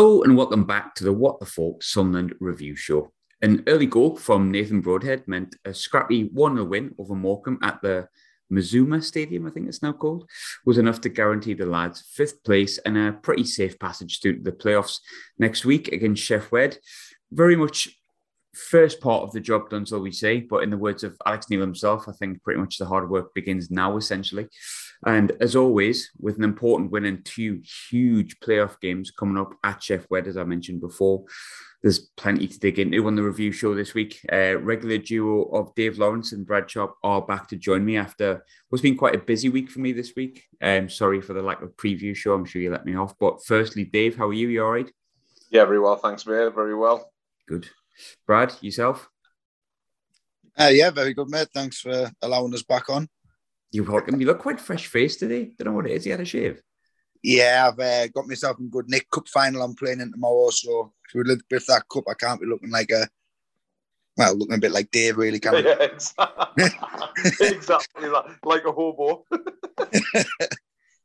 Hello and welcome back to the What the Folk Sunderland Review Show. An early goal from Nathan Broadhead meant a scrappy 1 0 win over Morecambe at the Mazuma Stadium, I think it's now called, was enough to guarantee the lads fifth place and a pretty safe passage through the playoffs next week against Sheff Wed. Very much first part of the job done, so we say, but in the words of Alex Neil himself, I think pretty much the hard work begins now, essentially. And as always, with an important win and two huge playoff games coming up at Sheff Wed, as I mentioned before, there's plenty to dig into on the review show this week. Uh, regular duo of Dave Lawrence and Brad Sharp are back to join me after what's been quite a busy week for me this week. Um, sorry for the lack of preview show. I'm sure you let me off. But firstly, Dave, how are you? You all right? Yeah, very well. Thanks, mate. Very well. Good. Brad, yourself? Uh, yeah, very good, mate. Thanks for allowing us back on. You're welcome. You look quite fresh faced today. Don't know what it is. You had a shave. Yeah, I've uh, got myself in good nick. Cup final I'm playing in tomorrow, so if we live with that cup, I can't be looking like a well, looking a bit like Dave, really, can I? Yeah, exactly, exactly like, like a hobo.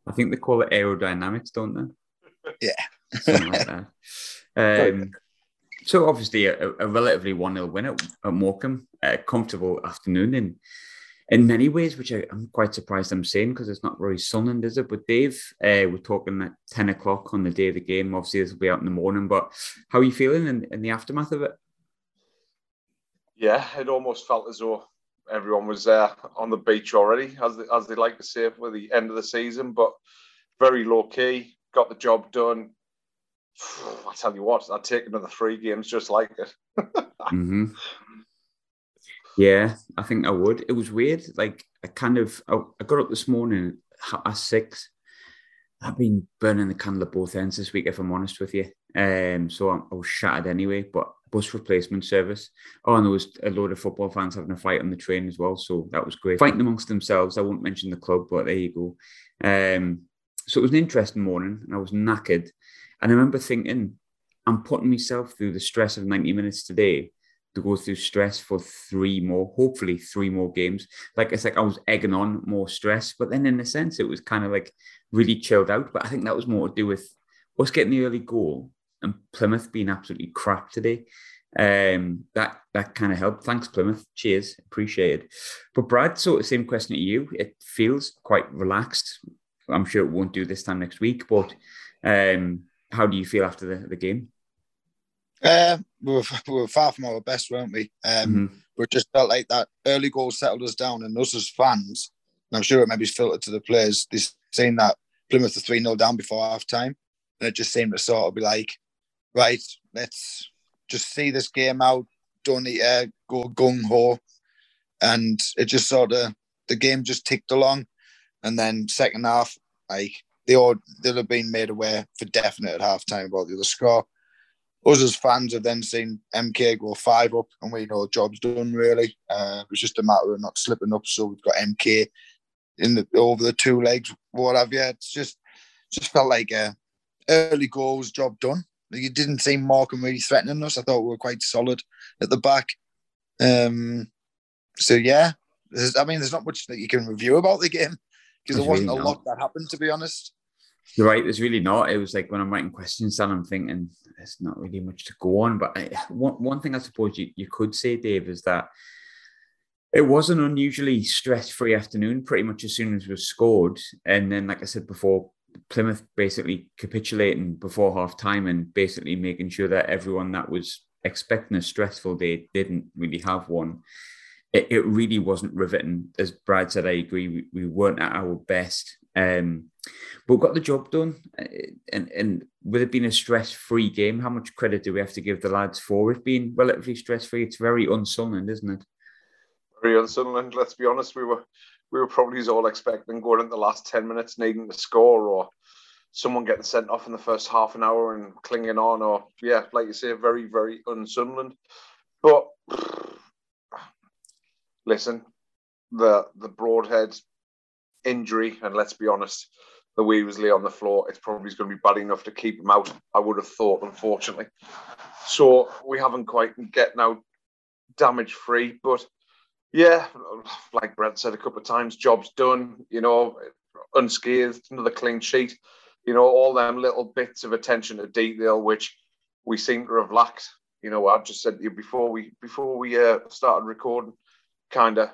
I think they call it aerodynamics, don't they? Yeah, something like that. Um, so obviously a, a relatively one 0 win at, at Morecambe, a comfortable afternoon in in many ways, which I, am quite surprised I'm saying because it's not very Sunderland, is it? But Dave, uh, we're talking at 10 o'clock on the day of the game. Obviously, this will be out in the morning, but how are you feeling in, in the aftermath of it? Yeah, it almost felt as though everyone was there on the beach already, as they, as they like to say for the end of the season, but very low key, got the job done. I tell you what, I'd take another three games just like it. mm-hmm. Yeah, I think I would. It was weird. Like I kind of, I, I got up this morning at six. I've been burning the candle at both ends this week, if I'm honest with you. Um, so I, I was shattered anyway. But bus replacement service. Oh, and there was a load of football fans having a fight on the train as well. So that was great. Fighting amongst themselves. I won't mention the club, but there you go. Um, so it was an interesting morning, and I was knackered. And I remember thinking, I'm putting myself through the stress of 90 minutes today to go through stress for three more, hopefully three more games. Like it's like I was egging on more stress, but then in a sense it was kind of like really chilled out. But I think that was more to do with us getting the early goal and Plymouth being absolutely crap today. Um, that that kind of helped. Thanks, Plymouth. Cheers, appreciated. But Brad, sort of same question to you. It feels quite relaxed. I'm sure it won't do this time next week, but um, how do you feel after the, the game? Uh, we, were, we were far from our best, weren't we? Um, mm-hmm. We just felt like that early goal settled us down, and us as fans, and I'm sure it maybe filtered to the players. They saying that Plymouth are 3 0 down before half time, and it just seemed to sort of be like, right, let's just see this game out, don't need to go gung ho. And it just sort of, the game just ticked along. And then second half, like, they all, they'll have been made aware for definite at half time about the other score us as fans have then seen MK go five up, and we know the job's done. Really, uh, it's just a matter of not slipping up. So we've got MK in the over the two legs, what have you. It's just just felt like a early goals, job done. You didn't seem Morecambe really threatening us. I thought we were quite solid at the back. Um, so yeah, I mean, there's not much that you can review about the game because there wasn't a lot that happened, to be honest. You're right. There's really not. It was like when I'm writing questions down, I'm thinking there's not really much to go on. But I, one one thing I suppose you, you could say, Dave, is that it was an unusually stress-free afternoon. Pretty much as soon as we scored, and then, like I said before, Plymouth basically capitulating before half time and basically making sure that everyone that was expecting a stressful day didn't really have one. It, it really wasn't riveting. As Brad said, I agree. We, we weren't at our best. Um, but got the job done. And, and with it being a stress free game, how much credit do we have to give the lads for it being relatively stress free? It's very unsunderland, isn't it? Very unsunderland. Let's be honest. We were we were probably all expecting going into the last 10 minutes needing to score or someone getting sent off in the first half an hour and clinging on or yeah, like you say, very, very unsunderland. But listen, the the broadhead injury, and let's be honest, the Weasley on the floor, it's probably going to be bad enough to keep him out. I would have thought, unfortunately. So we haven't quite getting out damage free, but yeah, like Brad said a couple of times, job's done. You know, unscathed, another clean sheet. You know, all them little bits of attention to detail which we seem to have lacked. You know, I've just said to you before we before we uh, started recording, kind of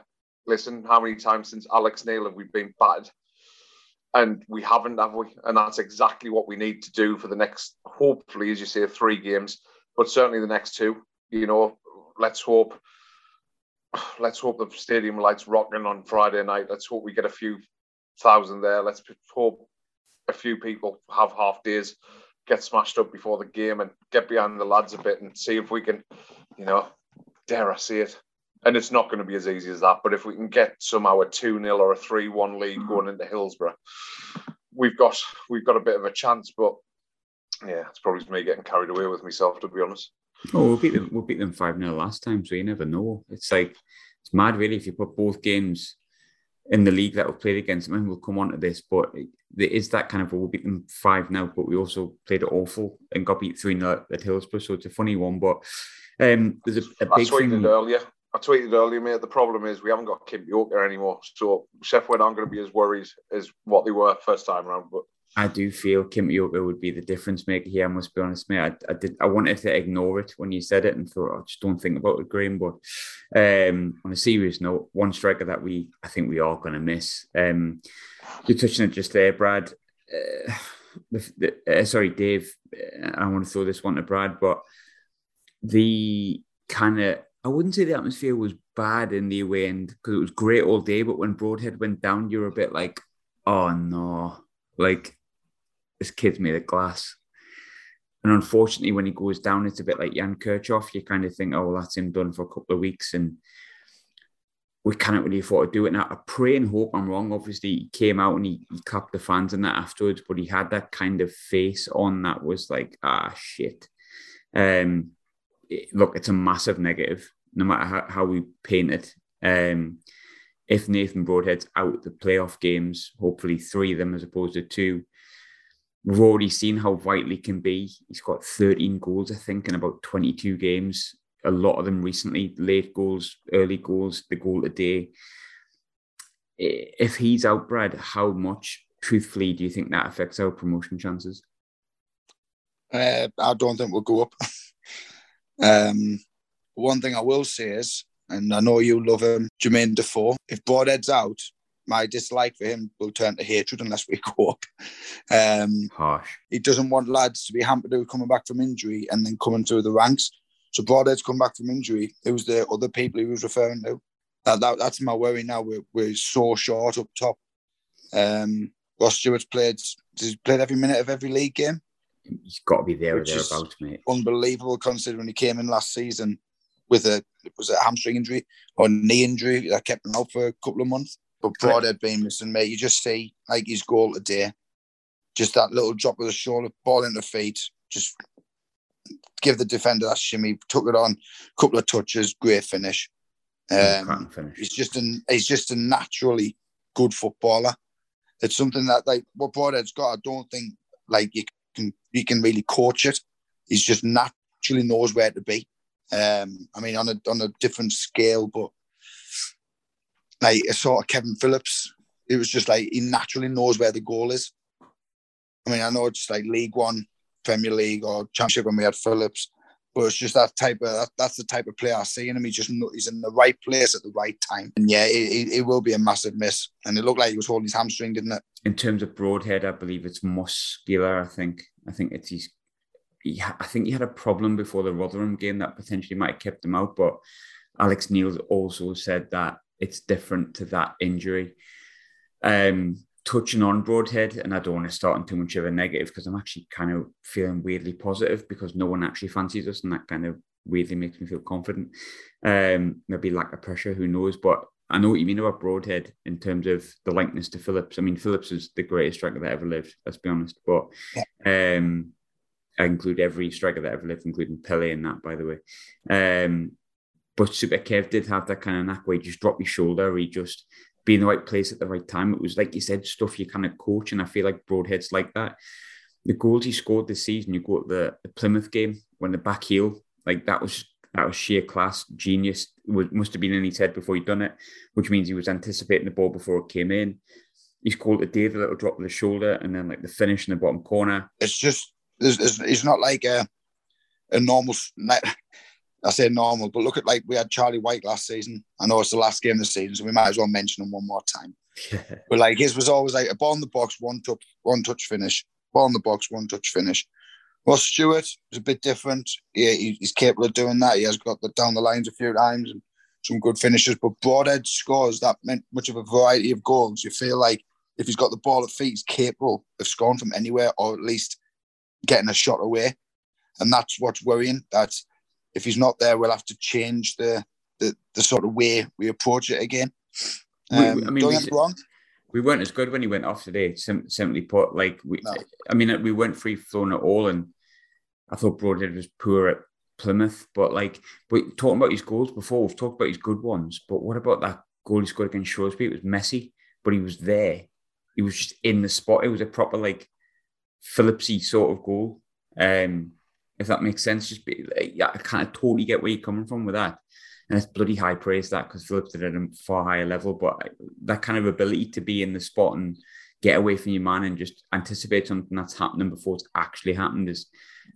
listen, how many times since Alex Neil have we been battered? And we haven't, have we? And that's exactly what we need to do for the next, hopefully, as you say, three games, but certainly the next two. You know, let's hope let's hope the stadium lights rocking on Friday night. Let's hope we get a few thousand there. Let's hope a few people have half days, get smashed up before the game, and get behind the lads a bit and see if we can, you know, dare I say it. And it's not going to be as easy as that. But if we can get somehow a two 0 or a three one lead going into Hillsborough, we've got we've got a bit of a chance. But yeah, it's probably me getting carried away with myself, to be honest. Oh, we'll beat them. We'll beat them five 0 last time, so you never know. It's like it's mad, really. If you put both games in the league that we've played against them, and we'll come on to this, but there is that kind of we'll beat them five now, but we also played it awful and got beat three 0 at Hillsborough, so it's a funny one. But um, there's a, a big I thing... earlier. I tweeted earlier, mate. The problem is we haven't got Kim Yoker anymore, so Sheff, Sheffield aren't going to be as worried as what they were first time around. But I do feel Kim Yoker would be the difference maker here. I must be honest, mate. I, I, did. I wanted to ignore it when you said it and thought, I oh, just don't think about it, Graham. But um, on a serious note, one striker that we, I think we are going to miss. Um, you're touching it just there, Brad. Uh, the, the, uh, sorry, Dave. Uh, I want to throw this one to Brad, but the kind of I wouldn't say the atmosphere was bad in the away end because it was great all day. But when Broadhead went down, you were a bit like, oh no, like this kid's made of glass. And unfortunately, when he goes down, it's a bit like Jan Kirchhoff. You kind of think, oh, well, that's him done for a couple of weeks. And we can't really afford to do it now. I pray and hope I'm wrong. Obviously, he came out and he, he clapped the fans and that afterwards, but he had that kind of face on that was like, ah, shit. Um, look, it's a massive negative, no matter how, how we paint it. Um, if Nathan Broadhead's out the playoff games, hopefully three of them as opposed to two, we've already seen how vital he can be. He's got 13 goals, I think, in about 22 games. A lot of them recently, late goals, early goals, the goal today. If he's out, Brad, how much, truthfully, do you think that affects our promotion chances? Uh, I don't think we'll go up. um, one thing I will say is, and I know you love him, Jermaine Defoe. If Broadhead's out, my dislike for him will turn to hatred unless we go up. Um, Harsh. He doesn't want lads to be hampered who coming back from injury and then coming through the ranks. So Broadhead's come back from injury. It was the other people he was referring to. That, that, that's my worry now. We're, we're so short up top. Um, Ross Stewart's played, he's played every minute of every league game. He's got to be there or thereabouts, mate. Unbelievable considering he came in last season with a was a hamstring injury or knee injury that kept him out for a couple of months. But Broadhead being missing, mate, you just see like his goal today, just that little drop of the shoulder, ball in the feet, just give the defender that shimmy, took it on, couple of touches, great finish. Um, finish. He's just an he's just a naturally good footballer. It's something that like what Broadhead's got. I don't think like you can you can really coach it. He's just naturally knows where to be. Um, I mean, on a on a different scale, but like a sort of Kevin Phillips. It was just like he naturally knows where the goal is. I mean, I know it's like League One, Premier League, or Championship when we had Phillips, but it's just that type of that, that's the type of player I see in him. He just he's in the right place at the right time, and yeah, it, it, will be a massive miss. And it looked like he was holding his hamstring, didn't it? In terms of Broadhead, I believe it's muscular. I think I think it's his. He, I think he had a problem before the Rotherham game that potentially might have kept him out, but Alex Neil also said that it's different to that injury. Um, touching on Broadhead, and I don't want to start on too much of a negative because I'm actually kind of feeling weirdly positive because no one actually fancies us, and that kind of weirdly makes me feel confident. Um, maybe lack of pressure, who knows? But I know what you mean about Broadhead in terms of the likeness to Phillips. I mean, Phillips is the greatest striker that ever lived. Let's be honest. But um, I include every striker that ever lived, including Pele in that, by the way. Um, but Super Kev did have that kind of knack where he just dropped his shoulder, he just be in the right place at the right time. It was like you said, stuff you kind of coach, and I feel like Broadhead's like that. The goals he scored this season, you go to the, the Plymouth game when the back heel, like that was that was sheer class, genius. It must have been in his head before he'd done it, which means he was anticipating the ball before it came in. he's called today the little drop of the shoulder and then like the finish in the bottom corner. It's just it's, it's, it's not like a a normal. I say normal, but look at like we had Charlie Wyke last season. I know it's the last game of the season, so we might as well mention him one more time. but like his was always like a ball in the box, one touch, one touch finish. Ball in the box, one touch finish. Ross Stewart is a bit different. Yeah, he's capable of doing that. He has got the down the lines a few times and some good finishes. But Broadhead scores that meant much of a variety of goals. You feel like if he's got the ball at feet, he's capable of scoring from anywhere or at least getting a shot away. And that's what's worrying. That if he's not there, we'll have to change the the, the sort of way we approach it again. Um, we, I mean, we, wrong. we weren't as good when he went off today. Sim- simply put, like we, no. I mean, we weren't free flowing at all, and I thought Broadhead was poor at Plymouth. But like, we talking about his goals before, we've talked about his good ones. But what about that goal he scored against Shrewsbury? It was messy, but he was there. He was just in the spot. It was a proper like Phillipsy sort of goal. Um, if that makes sense. Just be, yeah, I kind of totally get where you're coming from with that. And it's bloody high praise that because Phillips did it at a far higher level. But that kind of ability to be in the spot and get away from your man and just anticipate something that's happening before it's actually happened is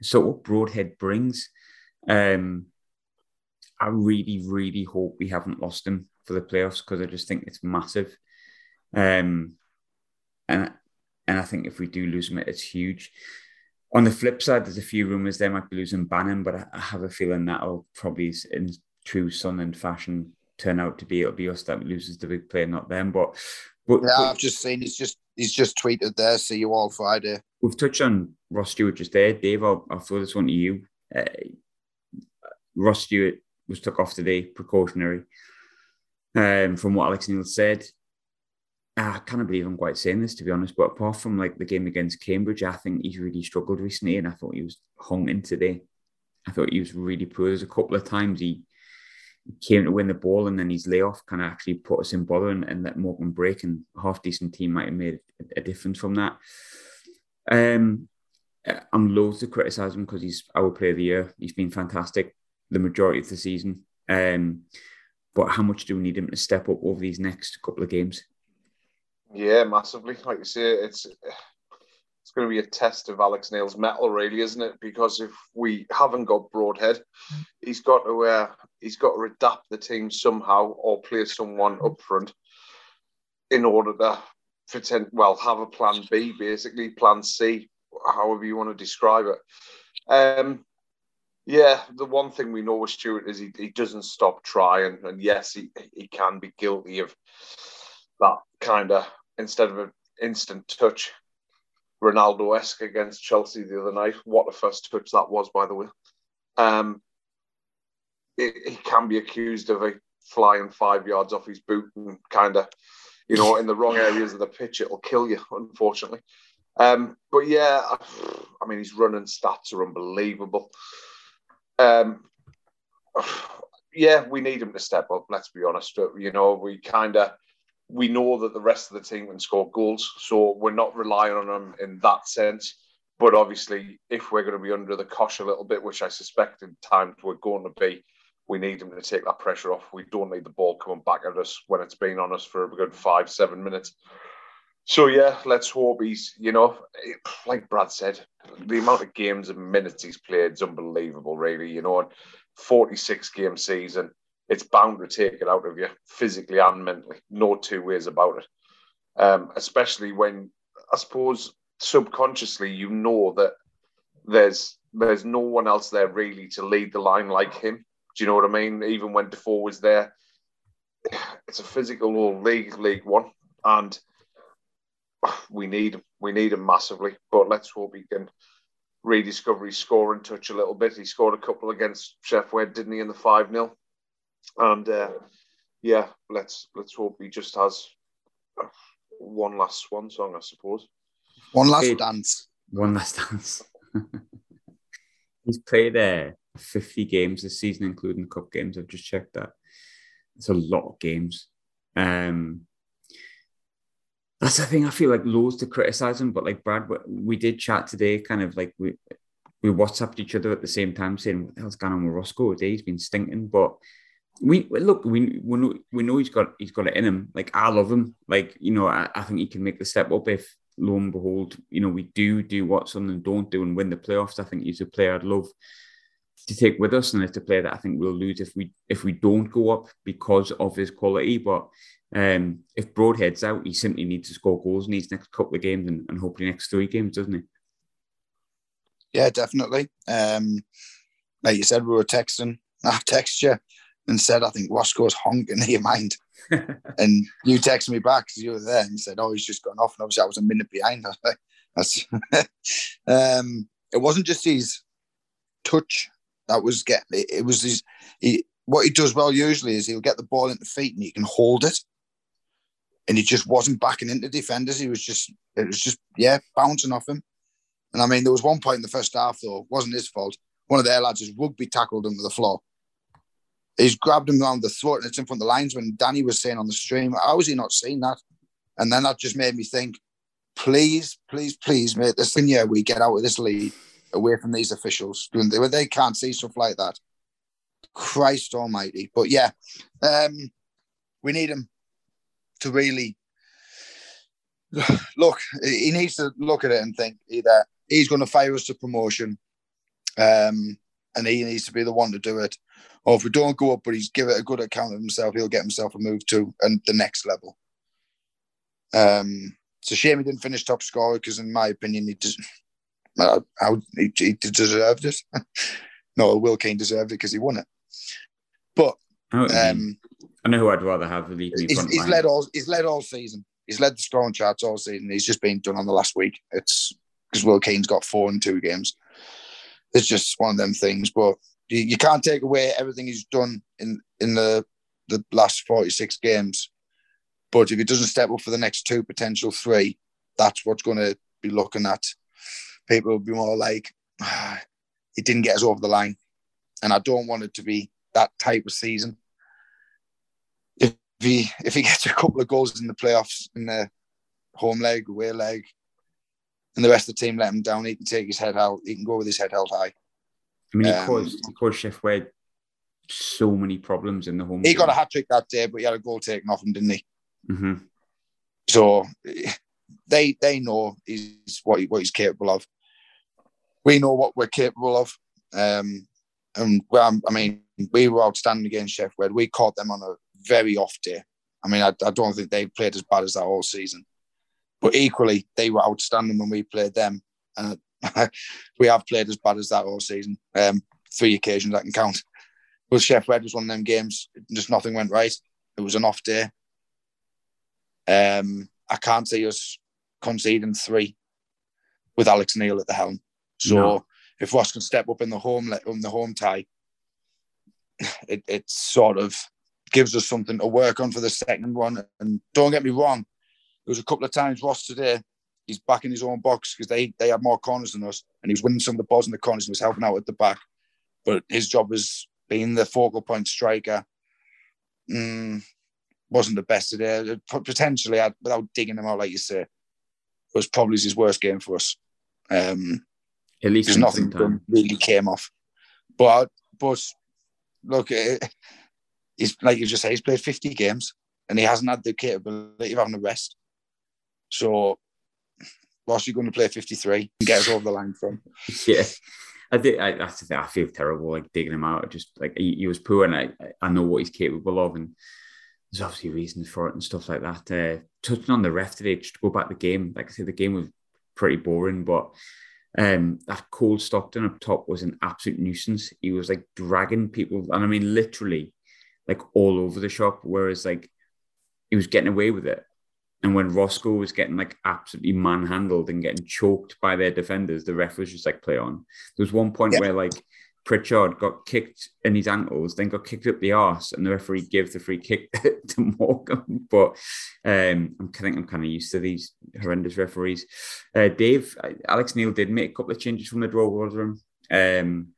sort of what Broadhead brings. Um, I really, really hope we haven't lost him for the playoffs because I just think it's massive. Um, and and I think if we do lose him, it's huge. On the flip side, there's a few rumours they might be losing Bannan, but I, have a feeling that'll probably, in true Sunderland fashion, turn out to be it'll be us that loses the big player, not them. But, but yeah, but, I've just seen he's just he's just tweeted there. See you all Friday. We've touched on Ross Stewart just there, Dave. I'll, I'll throw this one to you. Uh, Ross Stewart was took off today, precautionary. Um, from what Alex Neil said, I can't believe I'm quite saying this to be honest, but apart from like the game against Cambridge, I think he's really struggled recently, and I thought he was hung in today. I thought he was really poor. There's a couple of times he came to win the ball, and then his layoff kind of actually put us in bother and, and let Morecambe break, and a half decent team might have made a, difference from that. Um, I'm loath to criticise him because he's our player of the year. He's been fantastic the majority of the season. Um, but how much do we need him to step up over these next couple of games? Yeah, massively. Like you say, it's it's going to be a test of Alex Neil's metal, really, isn't it? Because if we haven't got Broadhead, he's got to uh, he's got to adapt the team somehow or play someone up front in order to pretend well have a plan B, basically plan C, however you want to describe it. Um, yeah, the one thing we know with Stewart is he, he doesn't stop trying, and yes, he he can be guilty of that kind of instead of an instant touch, Ronaldo esque against Chelsea the other night. What a first touch that was, by the way. Um, he can be accused of a flying five yards off his boot and kind of, you know, in the wrong areas of the pitch, it'll kill you, unfortunately. Um, but yeah, I mean, his running stats are unbelievable. Um, yeah, we need him to step up. Let's be honest. You know, we kind of we know that the rest of the team can score goals, so we're not relying on them in that sense. But obviously, if we're going to be under the cosh a little bit, which I suspect in times we're going to be, we need them to take that pressure off. We don't need the ball coming back at us when it's been on us for a good five, seven minutes. So yeah, let's hope he's, you know, like Brad said, the amount of games and minutes he's played is unbelievable, really. You know, 46 game season it's bound to take it out of you physically and mentally. No two ways about it. Um, especially when I suppose subconsciously you know that there's there's no one else there really to lead the line like him. Do you know what I mean? Even when Defoe was there, it's a physical old league, League One, and we need him. We need him massively. But let's hope he can rediscover his scoring touch a little bit. He scored a couple against Sheff Wed, didn't he, in the five 0 and uh, yeah, let's let's hope he just has one last swan song, I suppose. One last dance. One last dance. He's played uh, 50 games this season, including cup games. I've just checked that. It's a lot of games. Um, that's the thing. I feel like loads to criticize him, but like Brad, we did chat today, kind of like we we WhatsApped each other at the same time saying, "What the hell's going on with Roscoe today? He's been stinking." But we look, we we know we know he's got he's got it in him. Like I love him. Like you know, I, I think he can make the step up if lo and behold, you know, we do do what Sunderland don't do and win the playoffs. I think he's a player I'd love to take with us, and it's a player that I think we'll lose if we if we don't go up because of his quality. But um, if Broadhead's out, he simply needs to score goals in these next couple of games and, and hopefully next three games, doesn't he? Yeah, definitely. Um, like you said, we were texting. I text you and said, I think Roscoe's honking in your mind. and you texted me back because you were there and said, Oh, he's just gone off. And obviously, I was a minute behind. That's um, it wasn't just his touch that was get it, it was his he, what he does well usually is he'll get the ball into feet and he can hold it. And he just wasn't backing into defenders. He was just it was just yeah, bouncing off him. And I mean, there was one point in the first half though, wasn't his fault. One of their lads has rugby tackled him to the floor he's grabbed him around the throat and it's in front of the lines when Danny was saying on the stream, how has he not seeing that? And then that just made me think, please, please, please, mate, this thing, yeah, we get out of this league away from these officials they, they can't see stuff like that. Christ almighty. But yeah, um, we need him to really look, he needs to look at it and think either he's going to fire us to promotion um, and he needs to be the one to do it or if we don't go up, but he's give it a good account of himself, he'll get himself a move to and the next level. Um, it's a shame he didn't finish top scorer because, in my opinion, he just how he, he deserved it. no, Will Keane deserved it because he won it. But um, I know who I'd rather have. He's, he's led all. He's led all season. He's led the scoring charts all season. He's just been done on the last week. It's because Will Keane's got four in two games. It's just one of them things. But you, you can't take away everything he's done in in the the last 46 games. But if he doesn't step up for the next two, potential three, that's what's going to be looking at. People will be more like, ah, he didn't get us over the line. And I don't want it to be that type of season. If he if he gets a couple of goals in the playoffs in the home leg, away leg, and the rest of the team let him down, he can take his head out. He can go with his head held high. I mean, he um, caused he caused so many problems in the home. He game. got a hat trick that day, but he had a goal taken off him, didn't he? Mm-hmm. So they they know he's what he, what he's capable of. We know what we're capable of. Um, and well, I mean, we were outstanding against Sheff Sheffield. We caught them on a very off day. I mean, I, I don't think they played as bad as that all season, but equally they were outstanding when we played them. And we have played as bad as that all season. Um, three occasions I can count. But Sheff Wed was one of them games. Just nothing went right. It was an off day. Um, I can't see us conceding three with Alex Neil at the helm. So no. if Ross can step up in the home in the home tie, it, it sort of gives us something to work on for the second one. And don't get me wrong, there was a couple of times Ross today he's back in his own box because they they had more corners than us, and he was winning some of the balls in the corners and was helping out at the back. But his job was being the focal point striker. Mm, wasn't the best today. Potentially, without digging him out, like you say, was probably his worst game for us. Um, At least nothing really came off. But but look, eh, he's like you just say, he's played 50 games and he hasn't had the capability of having a rest. So whilst you're going to play 53 and get us over the line from. Yeah. I did. I, I feel terrible, like digging him out. Just like he, he, was poor, and I, I know what he's capable of, and there's obviously reasons for it and stuff like that. Uh, touching on the ref today, just to go back to the game. Like I said, the game was pretty boring, but um, that Cole Stockton up top was an absolute nuisance. He was like dragging people, and I mean literally, like all over the shop. Whereas like he was getting away with it, and when Roscoe was getting like absolutely manhandled and getting choked by their defenders, the ref was just like play on. There was one point where like Pritchard got kicked in his ankles, then got kicked up the arse, and the referee gave the free kick to Morgan. But um, I think I'm kind of used to these horrendous referees. Uh, Dave, Alex Neil did make a couple of changes from the draw room. Um,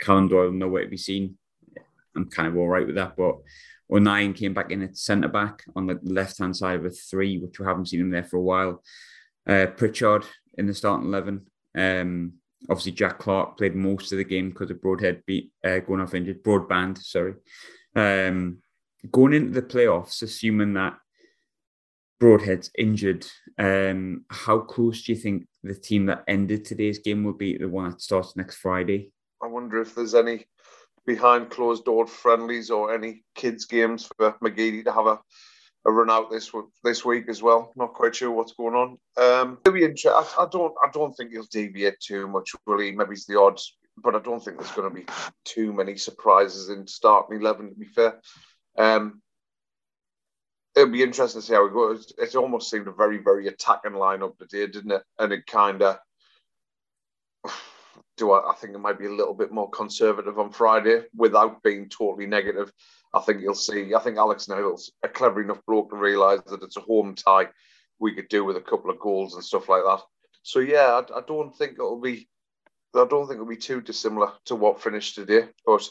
Callum Doyle nowhere to be seen. I'm kind of all right with that, but O'Nien came back in at centre back on the left hand side of a three, which we haven't seen him there for a while. Uh, Pritchard in the starting eleven. Um, obviously, Jack Clarke played most of the game because of Broadhead beat uh, going off injured. Broadband, sorry. Um, going into the playoffs, assuming that Broadhead's injured, um, how close do you think the team that ended today's game will be the one that starts next Friday? I wonder if there's any behind closed door friendlies or any kids games for McGeady to have a, a run out this this week as well. Not quite sure what's going on. Um, it'll be interesting. I, don't I don't think he'll deviate too much. Really, maybe it's the odds, but I don't think there's going to be too many surprises in starting eleven. To be fair, um, it'll be interesting to see how it goes. It almost seemed a very, very attacking lineup today, didn't it? And it kind of do I, I, think it might be a little bit more conservative on Friday without being totally negative. I think you'll see. I think Alex Neil's a clever enough bloke to realise that it's a home tie we could do with a couple of goals and stuff like that. So yeah, I, I don't think it'll be. I don't think it'll be too dissimilar to what finished today. But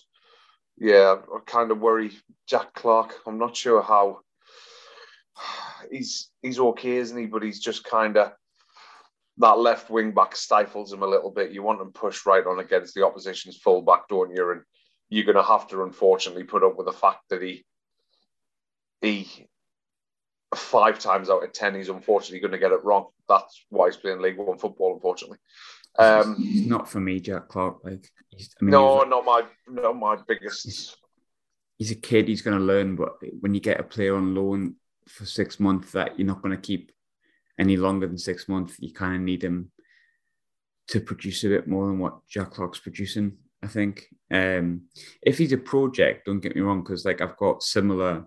yeah, I kind of worry Jack Clarke. I'm not sure how he's he's okay, isn't he? But he's just kind of that left wing back stifles him a little bit. You want him pushed right on against the opposition's full back, don't you? And you're going to have to unfortunately put up with the fact that he he five times out of ten he's unfortunately going to get it wrong. That's why he's playing League One football, unfortunately. Um, he's not for me, Jack Clarke. Like, I mean, no, not my, not my biggest. He's, he's a kid. He's going to learn, but when you get a player on loan for six months that you're not going to keep any longer than six months, you kind of need him to produce a bit more than what Jack Clarke's producing. I think um, if he's a project, don't get me wrong, because like I've got similar,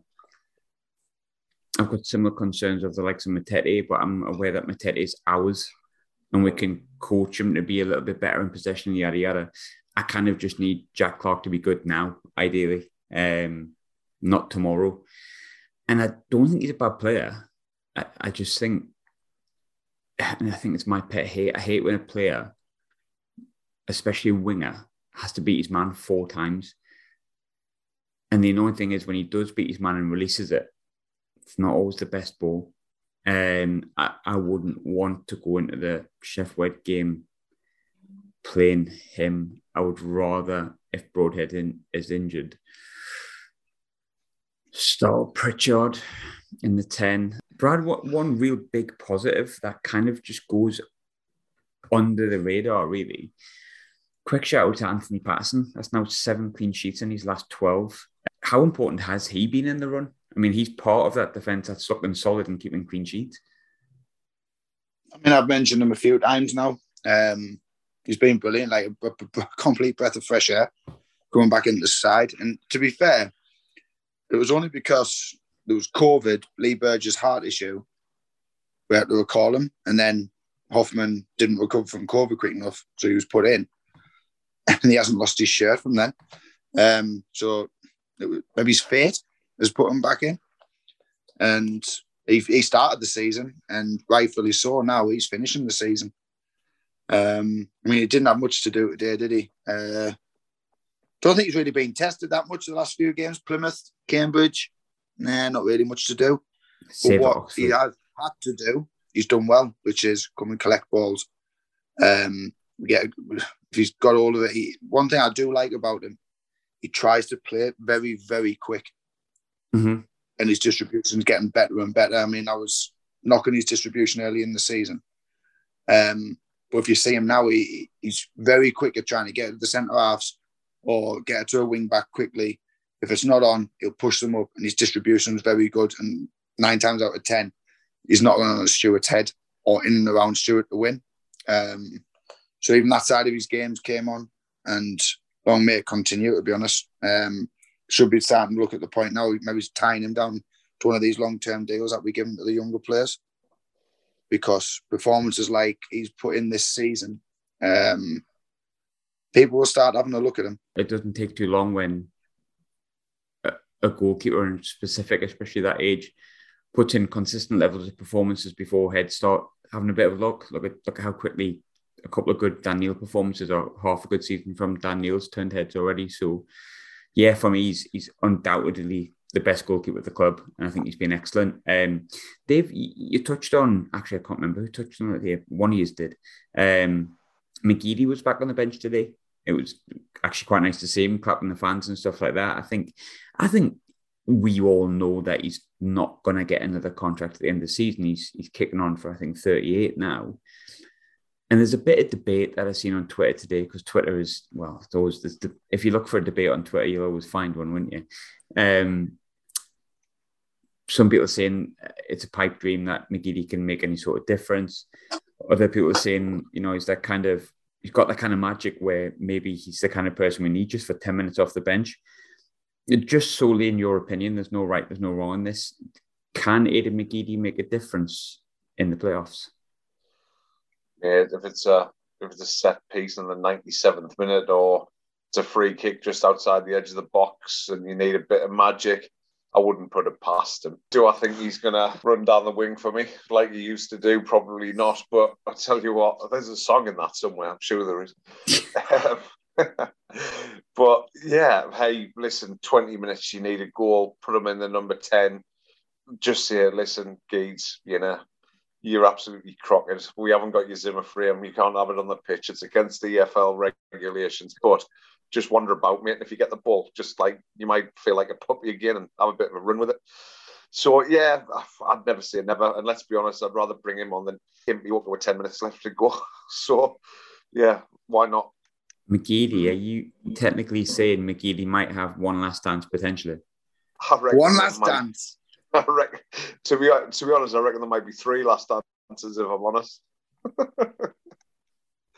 I've got similar concerns of the likes of Matete, but I'm aware that Matete is ours, and we can coach him to be a little bit better in possession, yada yada. I kind of just need Jack Clarke to be good now, ideally, um, not tomorrow. And I don't think he's a bad player. I, I just think, and I think it's my pet hate. I hate when a player, especially a winger, has to beat his man four times. And the annoying thing is when he does beat his man and releases it, it's not always the best ball. And um, I, I wouldn't want to go into the Sheff Sheffield game playing him. I would rather, if Broadhead in, is injured, start Pritchard in the 10. Brad, what one real big positive that kind of just goes under the radar, really. Quick shout out to Anthony Patterson. That's now seven clean sheets in his last 12. How important has he been in the run? I mean, he's part of that defence that's looking solid and keeping clean sheets. I mean, I've mentioned him a few times now. Um, he's been brilliant, like a, a, a complete breath of fresh air coming back into the side. And to be fair, it was only because there was COVID, Lee Burge's heart issue. We had to recall him, and then Hoffmann didn't recover from COVID quick enough, so he was put in, and he hasn't lost his shirt from then. Um, so was, maybe his fate has put him back in, and he, he started the season, and rightfully so. Now he's finishing the season. Um, I mean, he didn't have much to do today, did he? Uh, don't think he's really been tested that much the last few games. Plymouth, Cambridge, nah, not really much to do. Save but what Oxford. he has had to do, he's done well, which is come and collect balls. Um, yeah, he's got all of it. He, one thing I do like about him, he tries to play very, very quick, mm-hmm. and his distribution is getting better and better. I mean, I was knocking his distribution early in the season, um, but if you see him now, he, he's very quick at trying to get to the centre halves or get to a wing back quickly. If it's not on, he'll push them up, and his distribution is very good. And nine times out of ten, he's not running on Stewart's head or in and around Stewart to win. Um, so even that side of his games came on, and long may it continue. To be honest, um, should be starting to look at the point now. Maybe tying him down to one of these long-term deals that we give him to the younger players, because performances like he's put in this season, um, people will start having a look at him. It doesn't take too long when a, goalkeeper, in specific, especially that age, puts in consistent levels of performances before head start having a bit of luck. Look at look at how quickly a couple of good Dan Neil performances or half a good season from Dan Neil's turned heads already. So yeah, for me, he's he's undoubtedly the best goalkeeper at the club, and I think he's been excellent. Um, Dave, you, you touched on actually I can't remember who touched on it here. One of you did. Um, McGeady was back on the bench today. It was actually quite nice to see him clapping the fans and stuff like that. I think, I think we all know that he's not going to get another contract at the end of the season. He's he's kicking on for I think 38 now. And there's a bit of debate that I've seen on Twitter today because Twitter is well, it's always this, if you look for a debate on Twitter, you'll always find one, wouldn't you? Um, some people are saying it's a pipe dream that McGeady can make any sort of difference. Other people are saying, you know, is that kind of he's got that kind of magic where maybe he's the kind of person we need just for 10 minutes off the bench. Just solely in your opinion, there's no right, there's no wrong in this. Can Aiden McGeady make a difference in the playoffs? Yeah, if it's a if it's a set piece in the 97th minute or it's a free kick just outside the edge of the box and you need a bit of magic, I wouldn't put it past him. Do I think he's going to run down the wing for me like he used to do? Probably not. But I tell you what, there's a song in that somewhere. I'm sure there is. Um, but yeah, hey, listen, 20 minutes, you need a goal, put him in the number 10. Just say, listen, Geeds, you know, you're absolutely crocked. We haven't got your Zimmer frame. You can't have it on the pitch. It's against the EFL regulations. But just wander about, mate. And if you get the ball, just like you might feel like a puppy again and have a bit of a run with it. So yeah, I'd never say never. And let's be honest, I'd rather bring him on than him be open with 10 minutes left to go. So yeah, why not? McGeady, are you technically saying McGeady might have one last dance potentially? One last might, dance. I reckon, to be to be honest, I reckon there might be three last dances if I'm honest.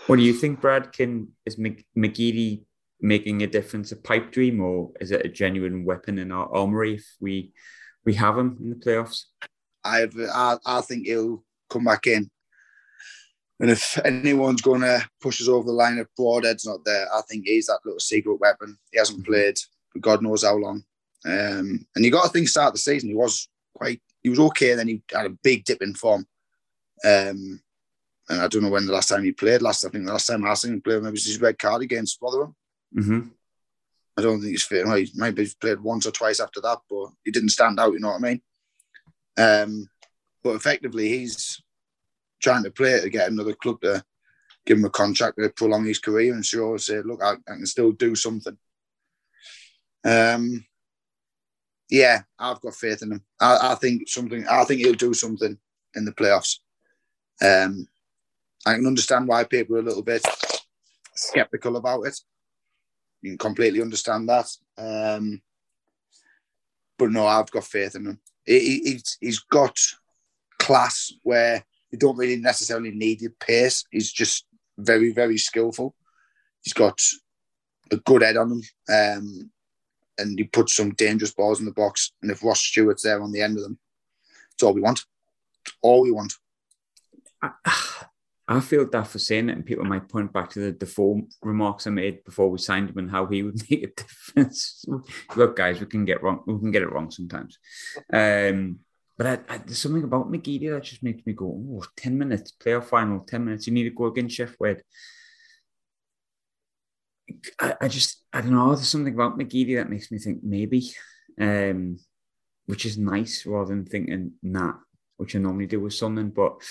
what do you think, Brad? Can is McGeady making a difference a pipe dream, or is it a genuine weapon in our armory if we we have him in the playoffs? I I, I think he'll come back in. And if anyone's going to push us over the line, if Broadhead's not there, I think he's that little secret weapon. He hasn't played for God knows how long. Um, and you got to think start the season, he was quite, he was okay. Then he had a big dip in form. Um, and I don't know when the last time he played. Last, I think the last time I seen him play, maybe was his red card against Rotherham. Mm-hmm. I don't think he's fit. Well, he maybe played once or twice after that, but he didn't stand out. You know what I mean? Um, but effectively, he's trying to play to get another club to give him a contract to prolong his career and show say, look, I, I can still do something. Um, yeah, I've got faith in him. I, I, think something. I think he'll do something in the playoffs. Um, I can understand why people are a little bit skeptical about it. You can completely understand that. Um, but no, I've got faith in him. He, he's, he's got class where you don't really necessarily need your pace. He's just very, very skillful. He's got a good head on him. Um, and he puts some dangerous balls in the box. And if Ross Stewart's there on the end of them, it's all we want. All we want. I, feel that for saying it, and people might point back to the default remarks I made before we signed him and how he would make a difference. Look, guys, we can get wrong. We can get it wrong sometimes. Um, but I, I, there's something about McGeady that just makes me go, oh, 10 minutes, playoff final, 10 minutes. You need to go against Sheff Wed. I, I, just, I don't know. There's something about McGeady that makes me think maybe, um, which is nice rather than thinking nah, which I normally do with something. But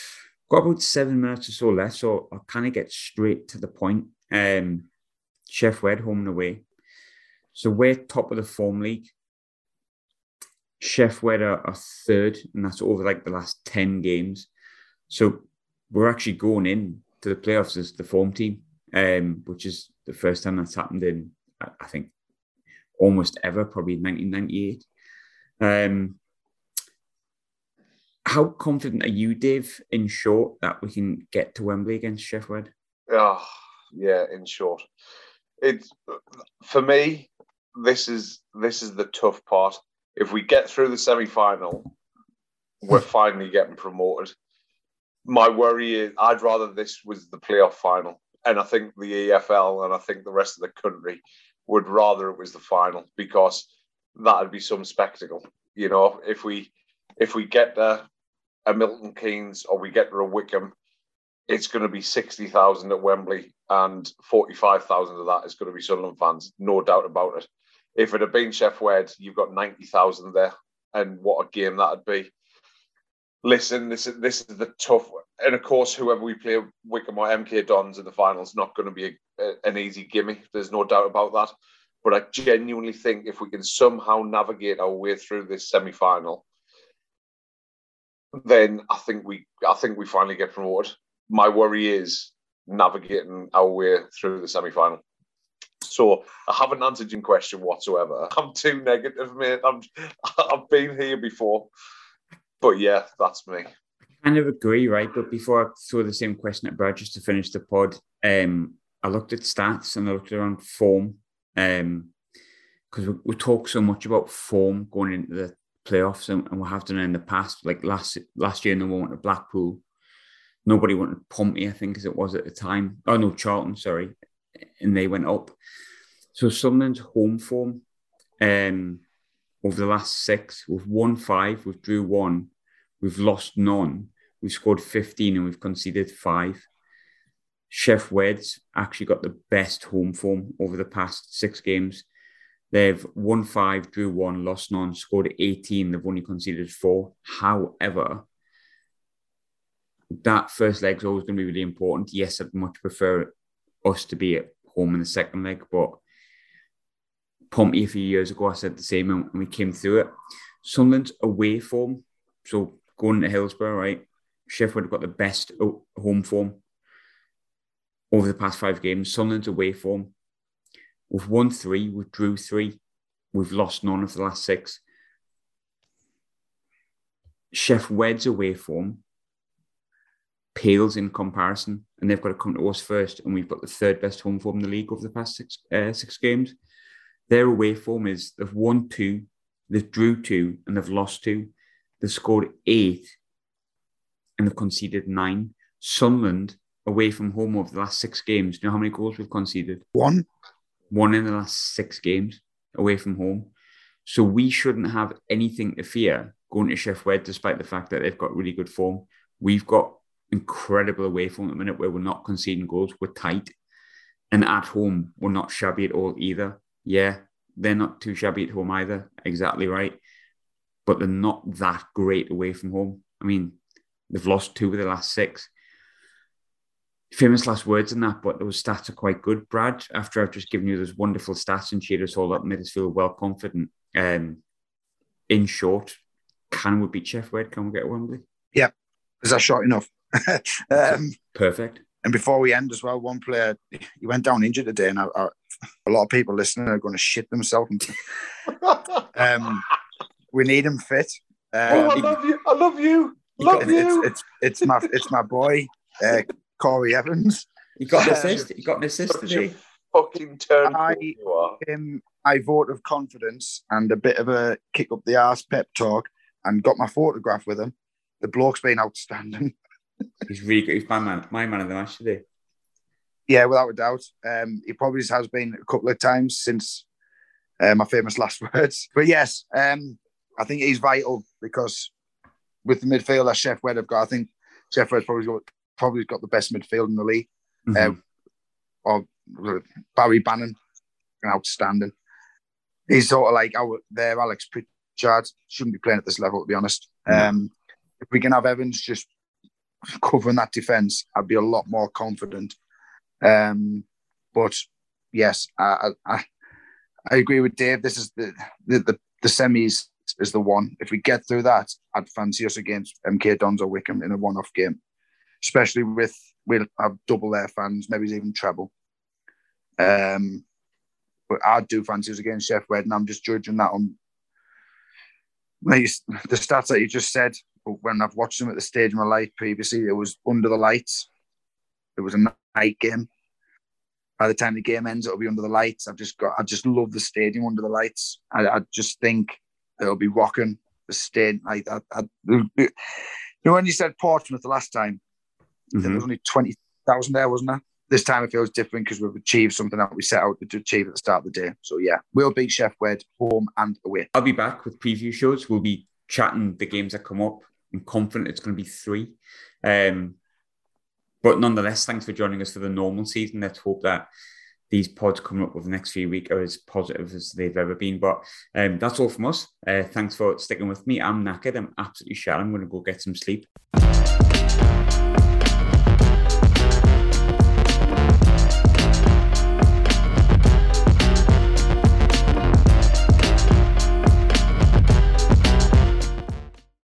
got about seven minutes or so left, so I'll kind of get straight to the point. Um, Sheff Wed home and away. So we're top of the form league. Sheff Wed are, third, and that's over like the last 10 games. So we're actually going in to the playoffs as the form team, um, which is the first time that's happened in, I think, almost ever, probably 1998. Um, how confident are you, Dave, in short, that we can get to Wembley against Sheffield? Oh, yeah, in short. It's for me, this is this is the tough part if we get through the semi final, we're finally getting promoted. My worry is I'd rather this was the playoff final. And I think the EFL and I think the rest of the country would rather it was the final because that'd be some spectacle. You know, if we if we get a, a Milton Keynes or we get to a Wycombe, it's going to be 60,000 at Wembley and 45,000 of that is going to be Sunderland fans, no doubt about it if it had been Sheff Wed, you've got 90,000 there. And what a game that'd be. listen, this is this is the tough, and of course, whoever we play, Wycombe or MK Dons in the final is not going to be a, a, an easy gimme. There's no doubt about that. But I genuinely think if we can somehow navigate our way through this semi-final, then I think we I think we finally get promoted. My worry is navigating our way through the semi-final. So I haven't answered your question whatsoever. I'm too negative, mate. I'm I've been here before. But yeah, that's me. I kind of agree, right? But before I throw the same question at Brad, just to finish the pod, um, I looked at stats and I looked around form. Um, because we, we talk so much about form going into the playoffs, and, and we have done in the past. Like last last year, no one wanted Blackpool, nobody wanted Pompey, I think, as it was at the time. Oh no, Charlton, sorry, and they went up. So Sunderland's home form, um, over the last six, we've won five, we've drew one, we've lost none, we've scored 15 and we've conceded five. Sheff Wed's actually got the best home form over the past six games. They've won five, drew one, lost none, scored 18. They've only conceded four. However, that first leg's always going to be really important. Yes, I'd much prefer us to be at home in the second leg, but Pompey a few years ago, I said the same and we came through it. Sunderland's away form, so going to Hillsborough, right? Sheffield have got the best home form over the past five games. Sunderland's away form. We've won three, we've drew three, we've lost none of the last six. Sheff Wed's away form pales in comparison, and they've got to come to us first, and we've got the third best home form in the league over the past six uh, six games. Their away form is they've won two, they've drew two, and they've lost two. They've scored eight, and they've conceded nine. Sunderland away from home over the last six games. Do you know how many goals we've conceded? One. One in the last six games away from home. So we shouldn't have anything to fear going to Sheff Wed, despite the fact that they've got really good form. We've got incredible away form at the minute where we're not conceding goals. We're tight. And at home, we're not shabby at all either. Yeah, they're not too shabby at home either. Exactly right. But they're not that great away from home. I mean, they've lost two of the last six famous last words in that, but those stats are quite good, Brad. After I've just given you those wonderful stats and cheered us all up, made us feel well confident. Um, in short, can we beat Sheff Wed? Can we get Wembley? Yeah, is that short enough? um, Perfect. And before we end as well, one player he went down injured today, and I, I, a lot of people listening are going to shit themselves. um, we need him fit. Um, oh, I love you! I love you! Love it's, you! It's, it's, it's my it's my boy. Uh, Corey Evans. You got an assist. You got an assist today. Fucking turn. I, um, I vote of confidence and a bit of a kick up the arse pep talk, and got my photograph with him. The bloke's been outstanding. He's really good. He's my man, my man of the match today. Yeah, without a doubt. Um, he probably has been a couple of times since uh, my famous last words. But yes, um, I think he's vital because with the midfield that Sheff Wed have got, I think Sheff Wed's probably got probably got the best midfield in the league. Mm-hmm. Uh, or Barry Bannan, outstanding. He's sort of like our there, Alex Pritchard shouldn't be playing at this level, to be honest. Mm-hmm. Um, if we can have Evans just covering that defence, I'd be a lot more confident. Um, but yes, I, I, I agree with Dave. This is the the, the, the semis is the one. If we get through that, I'd fancy us against MK Dons or Wycombe in a one-off game especially with we'll have double their fans, maybe even treble. Um, but I do fancy us against Sheff Wed, and I'm just judging that on the stats that you just said. But when I've watched them at the stage of my life previously, it was under the lights. It was a night game. By the time the game ends, it'll be under the lights. I've just got, I just love the stadium under the lights. I, I just think it'll be rocking the stadium. Like I, I, you know, when you said Portsmouth the last time, Mm-hmm. There was only 20,000 there, wasn't there? This time it feels different because we've achieved something that we set out to achieve at the start of the day. So, yeah, we'll beat Sheff Wed home and away. I'll be back with preview shows. We'll be chatting the games that come up. I'm confident it's going to be three. Um, but nonetheless, thanks for joining us for the normal season. Let's hope that these pods coming up with the next few weeks are as positive as they've ever been. But um, that's all from us. Uh, thanks for sticking with me. I'm knackered. I'm absolutely shattered. I'm going to go get some sleep.